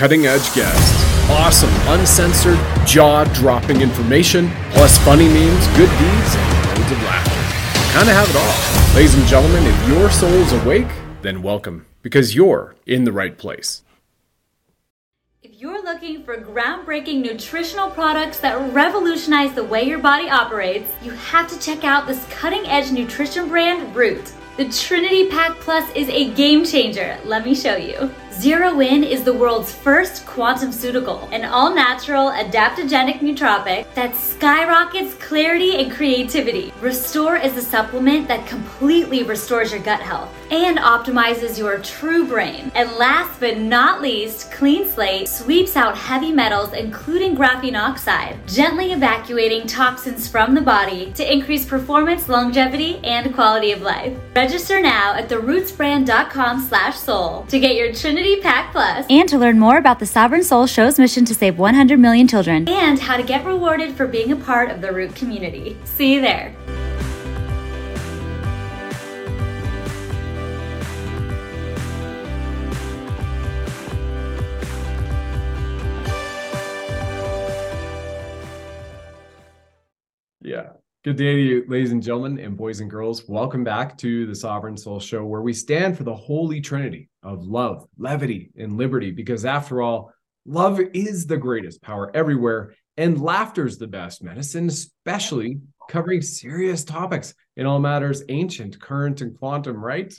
cutting edge guests, awesome, uncensored, jaw dropping information, plus funny memes, good deeds, and loads of laughter. Kind of have it all. Ladies and gentlemen, if your soul's awake, then welcome, because you're in the right place. If you're looking for groundbreaking nutritional products that revolutionize the way your body operates, you have to check out this cutting edge nutrition brand, Root. The Trinity Pack Plus is a game changer. Let me show you. Zero In is the world's first quantum pseutical, an all natural adaptogenic nootropic that skyrockets clarity and creativity. Restore is a supplement that completely restores your gut health and optimizes your true brain. And last but not least, Clean Slate sweeps out heavy metals, including graphene oxide, gently evacuating toxins from the body to increase performance, longevity, and quality of life. Register now at therootbrands.com slash soul to get your Trinity Pack Plus and to learn more about the Sovereign Soul Show's mission to save 100 million children and how to get rewarded for being a part of the Root community. See you there. Good day to you, ladies and gentlemen, and boys and girls. Welcome back to the Sovereign Soul Show, where we stand for the holy trinity of love, levity, and liberty. Because after all, love is the greatest power everywhere, and laughter is the best medicine, especially covering serious topics in all matters ancient, current, and quantum, right?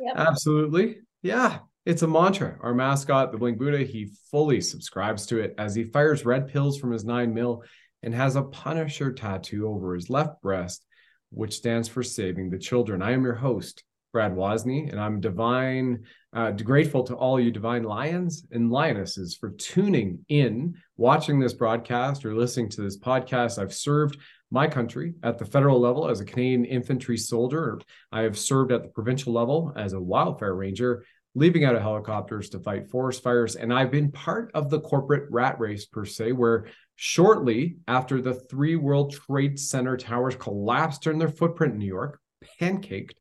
Yep. Absolutely. Yeah. It's a mantra. Our mascot, the Bling Buddha, he fully subscribes to it as he fires red pills from his nine mil and has a Punisher tattoo over his left breast, which stands for saving the children. I am your host, Brad Wozny, and I'm divine, uh, grateful to all you divine lions and lionesses for tuning in, watching this broadcast, or listening to this podcast. I've served my country at the federal level as a Canadian infantry soldier. I have served at the provincial level as a wildfire ranger, leaving out of helicopters to fight forest fires. And I've been part of the corporate rat race, per se, where Shortly after the three World Trade Center towers collapsed during their footprint in New York, pancaked,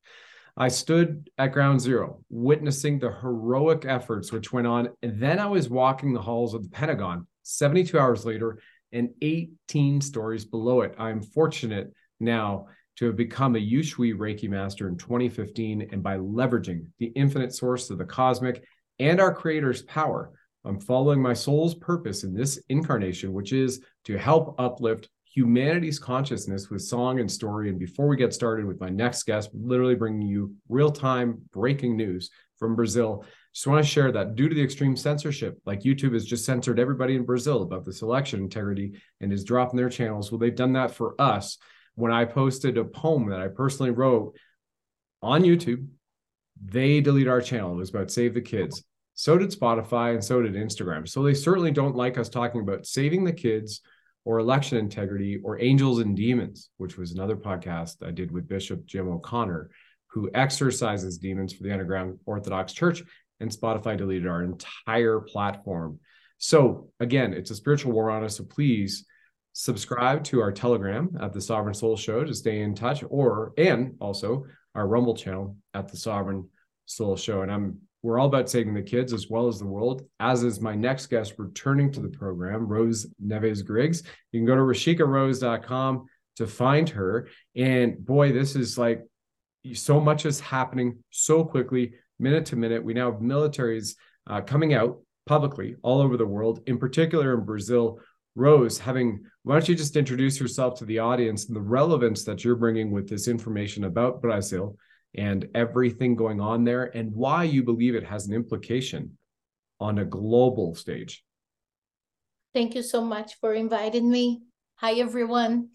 I stood at ground zero, witnessing the heroic efforts which went on. And then I was walking the halls of the Pentagon 72 hours later and 18 stories below it. I'm fortunate now to have become a Usui Reiki master in 2015. And by leveraging the infinite source of the cosmic and our creator's power, I'm following my soul's purpose in this incarnation, which is to help uplift humanity's consciousness with song and story. And before we get started with my next guest, literally bringing you real time breaking news from Brazil, just want to share that due to the extreme censorship, like YouTube has just censored everybody in Brazil about this election integrity and is dropping their channels. Well, they've done that for us. When I posted a poem that I personally wrote on YouTube, they delete our channel. It was about save the kids. So did Spotify and so did Instagram. So they certainly don't like us talking about saving the kids or election integrity or angels and demons, which was another podcast I did with Bishop Jim O'Connor, who exorcises demons for the underground Orthodox Church. And Spotify deleted our entire platform. So again, it's a spiritual war on us. So please subscribe to our Telegram at the Sovereign Soul Show to stay in touch, or and also our Rumble channel at the Sovereign Soul Show. And I'm we're all about saving the kids as well as the world, as is my next guest returning to the program, Rose Neves Griggs. You can go to rishikarose.com to find her. And boy, this is like so much is happening so quickly, minute to minute. We now have militaries uh, coming out publicly all over the world, in particular in Brazil. Rose, having why don't you just introduce yourself to the audience and the relevance that you're bringing with this information about Brazil? and everything going on there and why you believe it has an implication on a global stage. Thank you so much for inviting me. Hi, everyone.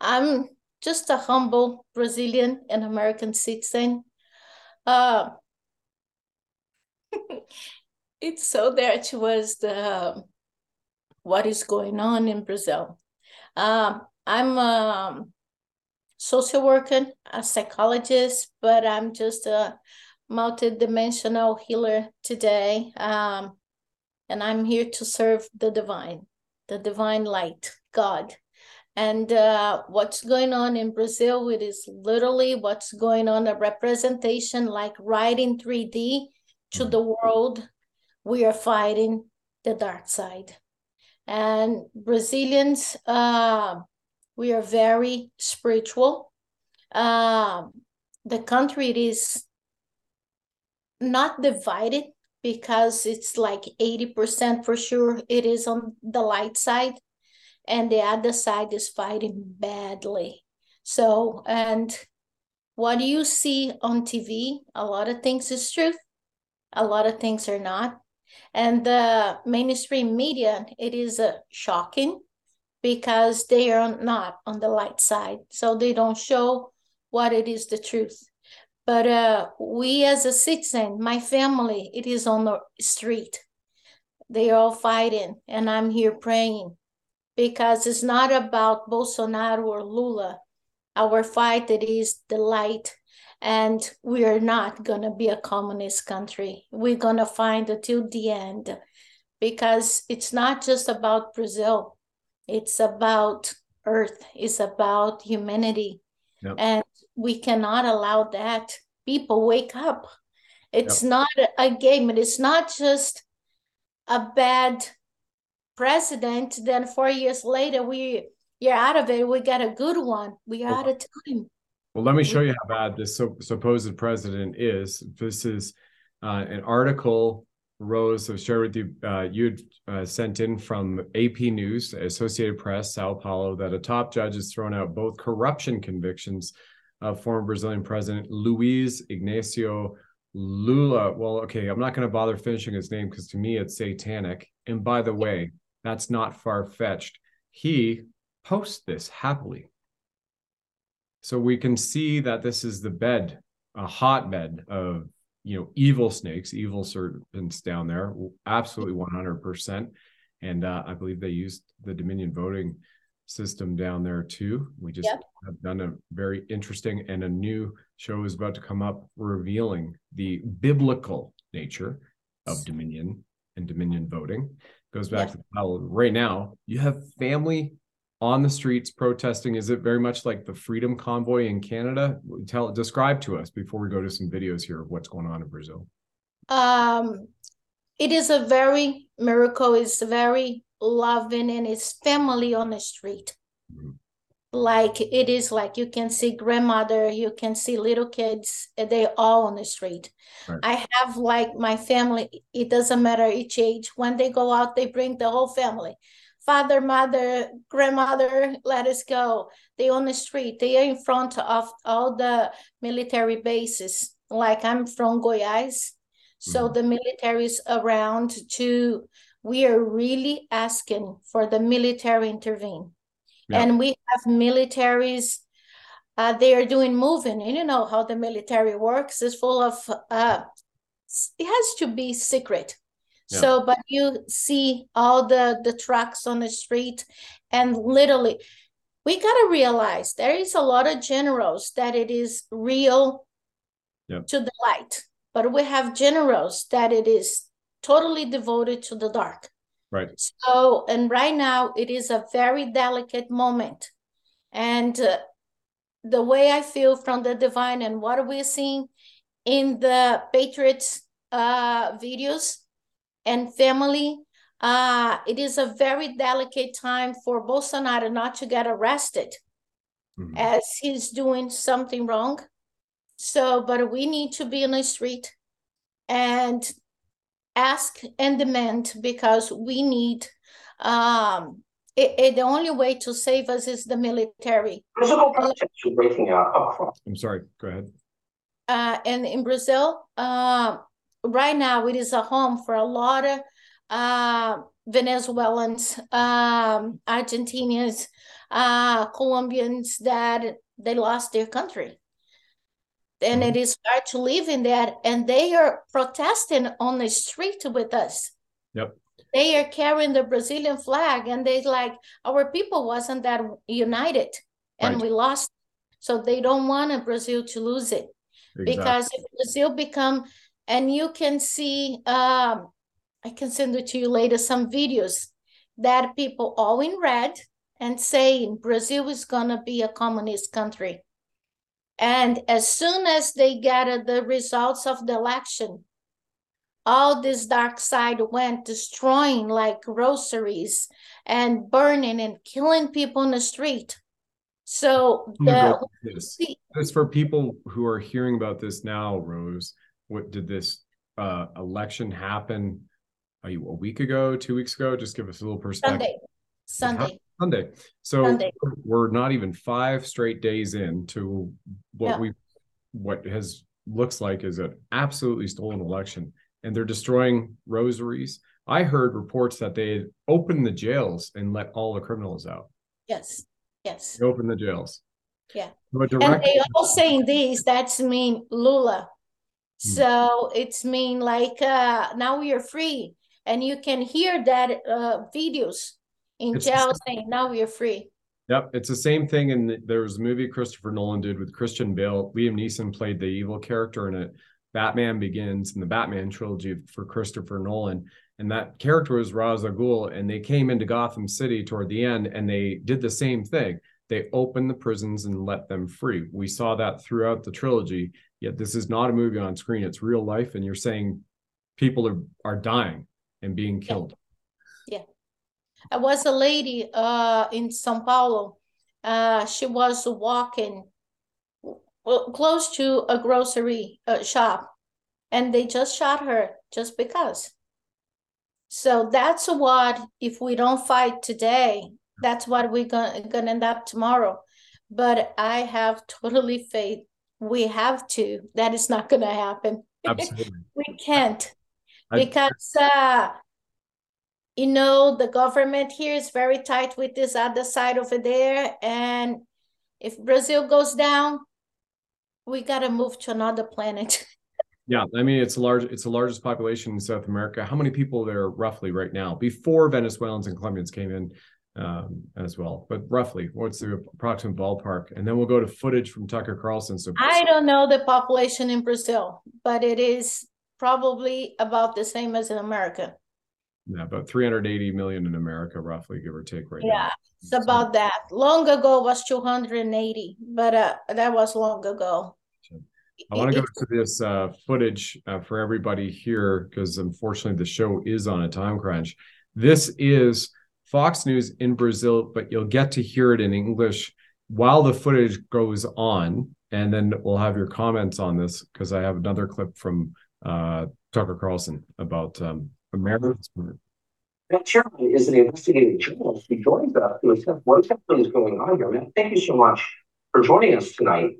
I'm just a humble Brazilian and American citizen. Uh, it's so there was the what is going on in Brazil. Uh, I'm a social worker, a psychologist, but I'm just a multidimensional healer today. Um, and I'm here to serve the divine, the divine light, God. And uh, what's going on in Brazil, it is literally what's going on, a representation like right in 3D to the world. We are fighting the dark side. And Brazilians, uh, we are very spiritual. Uh, the country is not divided because it's like 80% for sure it is on the light side and the other side is fighting badly. So and what do you see on tv a lot of things is truth a lot of things are not and the mainstream media it is uh, shocking because they are not on the light side. So they don't show what it is the truth. But uh, we as a citizen my family it is on the street. They are all fighting and i'm here praying because it's not about bolsonaro or lula. Our fight it is the light and we are not going to be a communist country. We're going to find until the end because it's not just about brazil. It's about earth. It's about humanity. Yep. and we cannot allow that people wake up. It's yep. not a game. And it's not just a bad president. Then four years later we you're out of it. We got a good one. We are out of time well let me show you how bad this so, supposed president is this is uh, an article rose so share with you uh, you uh, sent in from ap news associated press sao paulo that a top judge has thrown out both corruption convictions of former Brazilian president Luiz Ignacio Lula. Well, okay, I'm not going to bother finishing his name because to me it's satanic. And by the way, that's not far fetched. He posts this happily. So we can see that this is the bed, a hotbed of you know evil snakes, evil serpents down there, absolutely 100%. And uh, I believe they used the Dominion voting system down there too. We just yep. have done a very interesting and a new show is about to come up revealing the biblical nature of Dominion and Dominion voting. Goes back yep. to how right now you have family on the streets protesting. Is it very much like the Freedom Convoy in Canada? Tell describe to us before we go to some videos here of what's going on in Brazil. Um, it is a very miracle. It's very loving and it's family on the street. Mm-hmm. Like it is like you can see grandmother, you can see little kids, they all on the street. Right. I have like my family, it doesn't matter each age. When they go out, they bring the whole family. Father, mother, grandmother, let us go. They on the street. They are in front of all the military bases. Like I'm from Goiás, so mm-hmm. the military is around to we are really asking for the military intervene. Yeah. And we have militaries, uh, they are doing moving. And you know how the military works is full of, uh, it has to be secret. Yeah. So, but you see all the, the trucks on the street and literally, we got to realize there is a lot of generals that it is real to the light, but we have generals that it is totally devoted to the dark. Right. So, and right now it is a very delicate moment. And uh, the way I feel from the divine and what we're seeing in the Patriots uh, videos and family, uh, it is a very delicate time for Bolsonaro not to get arrested mm-hmm. as he's doing something wrong. So, but we need to be in the street and ask and demand because we need um, it, it, the only way to save us is the military. I'm sorry, go ahead. Uh, and in Brazil, uh, right now, it is a home for a lot of uh, Venezuelans, um, Argentinians, uh, Colombians that they lost their country. And it is hard to live in that. And they are protesting on the street with us. Yep. They are carrying the brazilian flag and they like our people wasn't that united and right. we lost. So they don't want brazil to lose it. Exactly. because if brazil become and you can see um, i can send it to you later some videos that people all in red and saying brazil is going to be a communist country and as soon as they get the results of the election, all this dark side went destroying like groceries and burning and killing people in the street. So the this. this for people who are hearing about this now, Rose. What did this uh, election happen a, a week ago, two weeks ago? Just give us a little perspective. Sunday. Sunday. Sunday. So Sunday. we're not even five straight days into what we what has looks like is an absolutely stolen election and they're destroying rosaries. I heard reports that they opened the jails and let all the criminals out. Yes. Yes. They opened the jails. Yeah. Direct- and they all saying this, that's mean Lula. Hmm. So it's mean like uh now we are free. And you can hear that uh videos in it's jail saying now we are free. Yep, it's the same thing. And there was a movie Christopher Nolan did with Christian Bale. Liam Neeson played the evil character in it. Batman Begins in the Batman trilogy for Christopher Nolan. And that character was Ra's al Ghul. And they came into Gotham City toward the end and they did the same thing. They opened the prisons and let them free. We saw that throughout the trilogy. Yet this is not a movie on screen, it's real life. And you're saying people are, are dying and being killed. Yeah. I was a lady uh, in Sao Paulo. Uh, she was walking close to a grocery uh, shop, and they just shot her just because. So that's what, if we don't fight today, that's what we're gonna, gonna end up tomorrow. But I have totally faith we have to. That is not gonna happen. Absolutely. we can't because uh, you know the government here is very tight with this other side over there and if brazil goes down we got to move to another planet yeah i mean it's large it's the largest population in south america how many people there roughly right now before venezuelans and colombians came in um, as well but roughly what's the approximate ballpark and then we'll go to footage from tucker carlson so i don't know the population in brazil but it is probably about the same as in america yeah, about 380 million in America, roughly, give or take, right yeah, now. it's about that. Long ago was 280, but uh, that was long ago. I want to go to this uh, footage uh, for everybody here because unfortunately the show is on a time crunch. This is Fox News in Brazil, but you'll get to hear it in English while the footage goes on. And then we'll have your comments on this because I have another clip from uh, Tucker Carlson about um, America's That chairman is an investigative journalist who joins us to assess what exactly is going on here. Man, thank you so much for joining us tonight.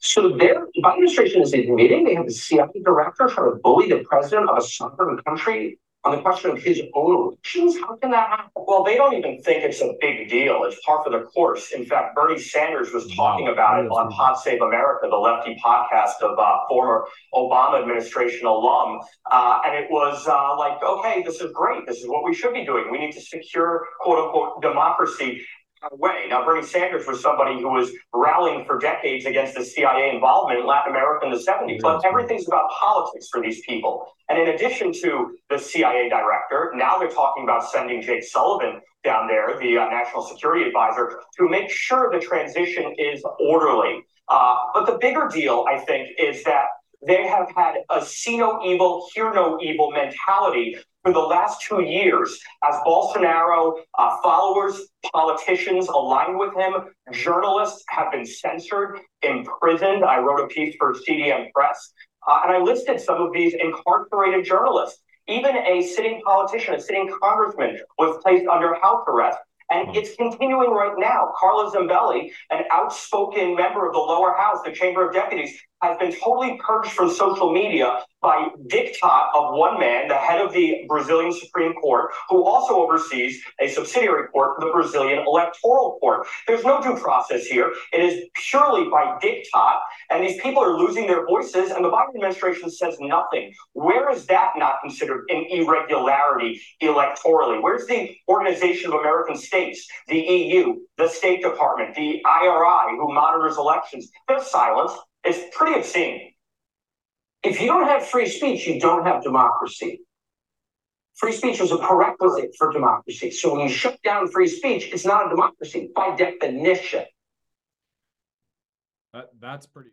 So their administration is admitting they have the CIA director trying to bully the president of a sovereign country on the question of his own elections? How can that happen? Well, they don't even think it's a big deal. It's par for the course. In fact, Bernie Sanders was talking wow. about it on Pod Save America, the lefty podcast of uh, former Obama administration alum. Uh, and it was uh, like, okay, this is great. This is what we should be doing. We need to secure, quote unquote, democracy way. Now, Bernie Sanders was somebody who was rallying for decades against the CIA involvement in Latin America in the 70s. But everything's about politics for these people. And in addition to the CIA director, now they're talking about sending Jake Sullivan down there, the uh, national security advisor, to make sure the transition is orderly. Uh, but the bigger deal, I think, is that they have had a see no evil, hear no evil mentality for the last two years as Bolsonaro uh, followers, politicians aligned with him, journalists have been censored, imprisoned. I wrote a piece for CDM Press, uh, and I listed some of these incarcerated journalists. Even a sitting politician, a sitting congressman, was placed under house arrest. And hmm. it's continuing right now. Carla Zambelli, an outspoken member of the lower house, the Chamber of Deputies, has been totally purged from social media by diktat of one man, the head of the Brazilian Supreme Court, who also oversees a subsidiary court, the Brazilian Electoral Court. There's no due process here. It is purely by diktat, and these people are losing their voices, and the Biden administration says nothing. Where is that not considered an irregularity electorally? Where's the Organization of American States, the EU, the State Department, the IRI, who monitors elections? They're silent. It's pretty obscene. If you don't have free speech, you don't have democracy. Free speech is a prerequisite for democracy. So when you shut down free speech, it's not a democracy by definition. That, that's pretty.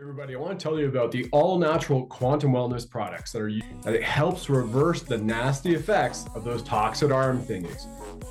Everybody, I want to tell you about the all-natural quantum wellness products that are that it helps reverse the nasty effects of those toxic arm thingies.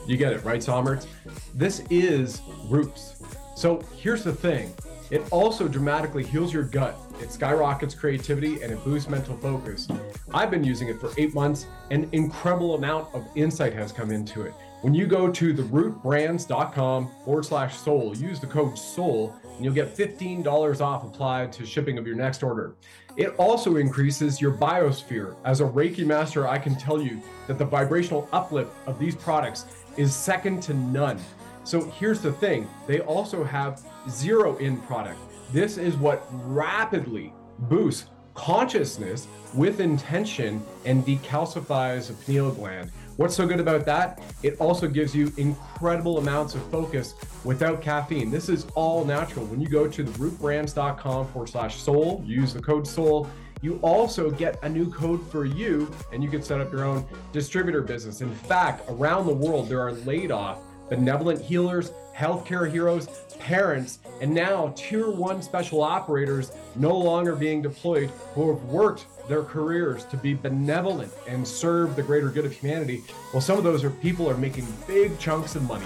You get it, right, Somers? This is roots. So here's the thing: it also dramatically heals your gut. It skyrockets creativity and it boosts mental focus. I've been using it for eight months. An incredible amount of insight has come into it. When you go to therootbrands.com forward slash soul, use the code SOUL, and you'll get $15 off applied to shipping of your next order. It also increases your biosphere. As a Reiki master, I can tell you that the vibrational uplift of these products is second to none. So here's the thing they also have zero in product. This is what rapidly boosts consciousness with intention and decalcifies the pineal gland. What's so good about that? It also gives you incredible amounts of focus without caffeine. This is all natural. When you go to the rootbrands.com forward slash soul, use the code soul. You also get a new code for you, and you can set up your own distributor business. In fact, around the world, there are laid off benevolent healers, healthcare heroes, parents, and now tier one special operators no longer being deployed who have worked their careers to be benevolent and serve the greater good of humanity. Well, some of those are people are making big chunks of money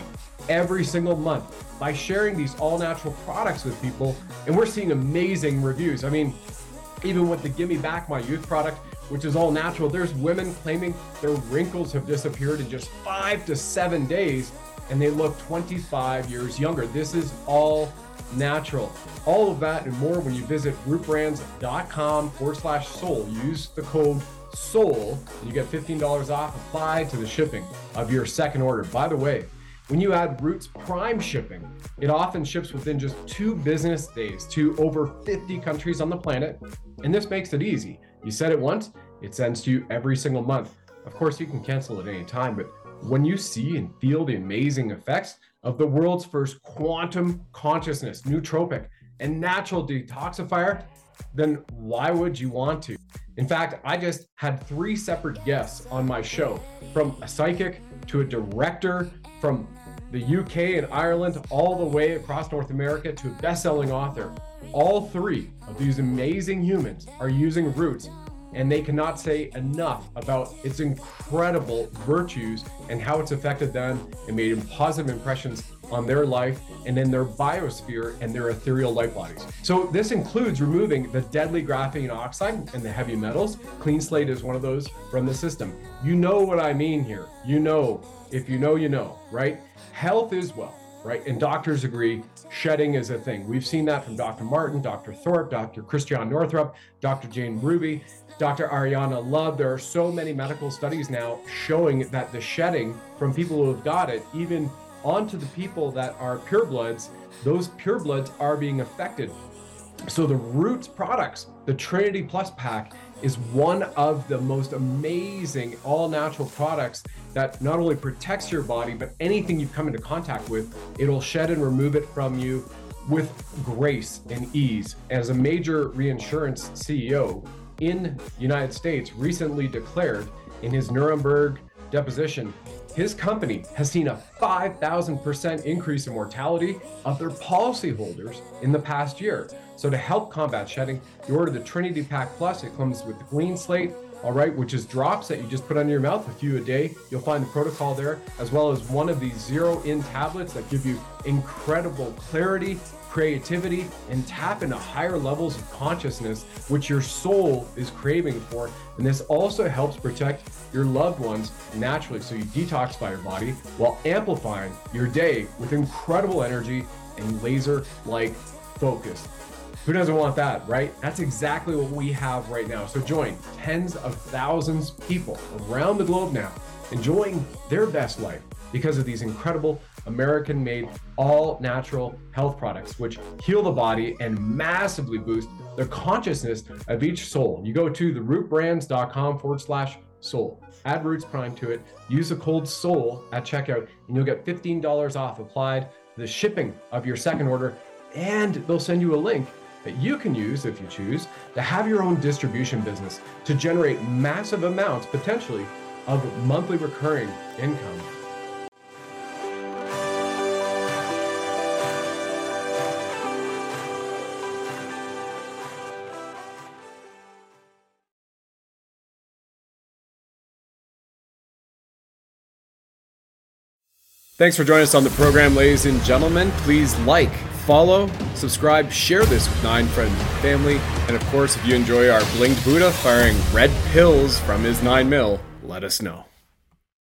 every single month by sharing these all natural products with people. And we're seeing amazing reviews. I mean, even with the Gimme Back My Youth product, which is all natural, there's women claiming their wrinkles have disappeared in just five to seven days and they look 25 years younger. This is all natural. All of that and more when you visit rootbrands.com forward slash soul. Use the code SOUL and you get $15 off applied to the shipping of your second order. By the way, when you add Roots Prime shipping, it often ships within just two business days to over 50 countries on the planet. And this makes it easy. You set it once, it sends to you every single month. Of course, you can cancel at any time, but when you see and feel the amazing effects of the world's first quantum consciousness, nootropic, and natural detoxifier, then why would you want to? In fact, I just had three separate guests on my show from a psychic to a director from the UK and Ireland, all the way across North America to a best selling author. All three of these amazing humans are using roots and they cannot say enough about its incredible virtues and how it's affected them and made positive impressions on their life and in their biosphere and their ethereal light bodies. So this includes removing the deadly graphene oxide and the heavy metals. Clean slate is one of those from the system. You know what I mean here. You know, if you know, you know, right? Health is wealth right? And doctors agree shedding is a thing. We've seen that from Dr. Martin, Dr. Thorp, Dr. Christiane Northrup, Dr. Jane Ruby, Dr. Ariyana Love. There are so many medical studies now showing that the shedding from people who have got it, even onto the people that are purebloods, those purebloods are being affected. So the Roots products, the Trinity Plus pack, is one of the most amazing all natural products that not only protects your body, but anything you've come into contact with, it'll shed and remove it from you with grace and ease. As a major reinsurance CEO in the United States recently declared in his Nuremberg deposition, his company has seen a 5,000% increase in mortality of their policyholders in the past year. So to help combat shedding, you order the Trinity Pack Plus. It comes with the clean slate, all right, which is drops that you just put under your mouth, a few a day. You'll find the protocol there, as well as one of these zero in tablets that give you incredible clarity, creativity, and tap into higher levels of consciousness, which your soul is craving for. And this also helps protect your loved ones naturally. So you detoxify your body while amplifying your day with incredible energy and laser like focus. Who doesn't want that, right? That's exactly what we have right now. So join tens of thousands of people around the globe now enjoying their best life because of these incredible American made all natural health products, which heal the body and massively boost the consciousness of each soul. You go to therootbrands.com forward slash soul, add Roots Prime to it, use the code SOUL at checkout, and you'll get $15 off applied to the shipping of your second order. And they'll send you a link that you can use, if you choose, to have your own distribution business to generate massive amounts potentially of monthly recurring income. Thanks for joining us on the program, ladies and gentlemen. Please like, follow, subscribe, share this with nine friends and family, and of course, if you enjoy our blinged Buddha firing red pills from his nine mil, let us know.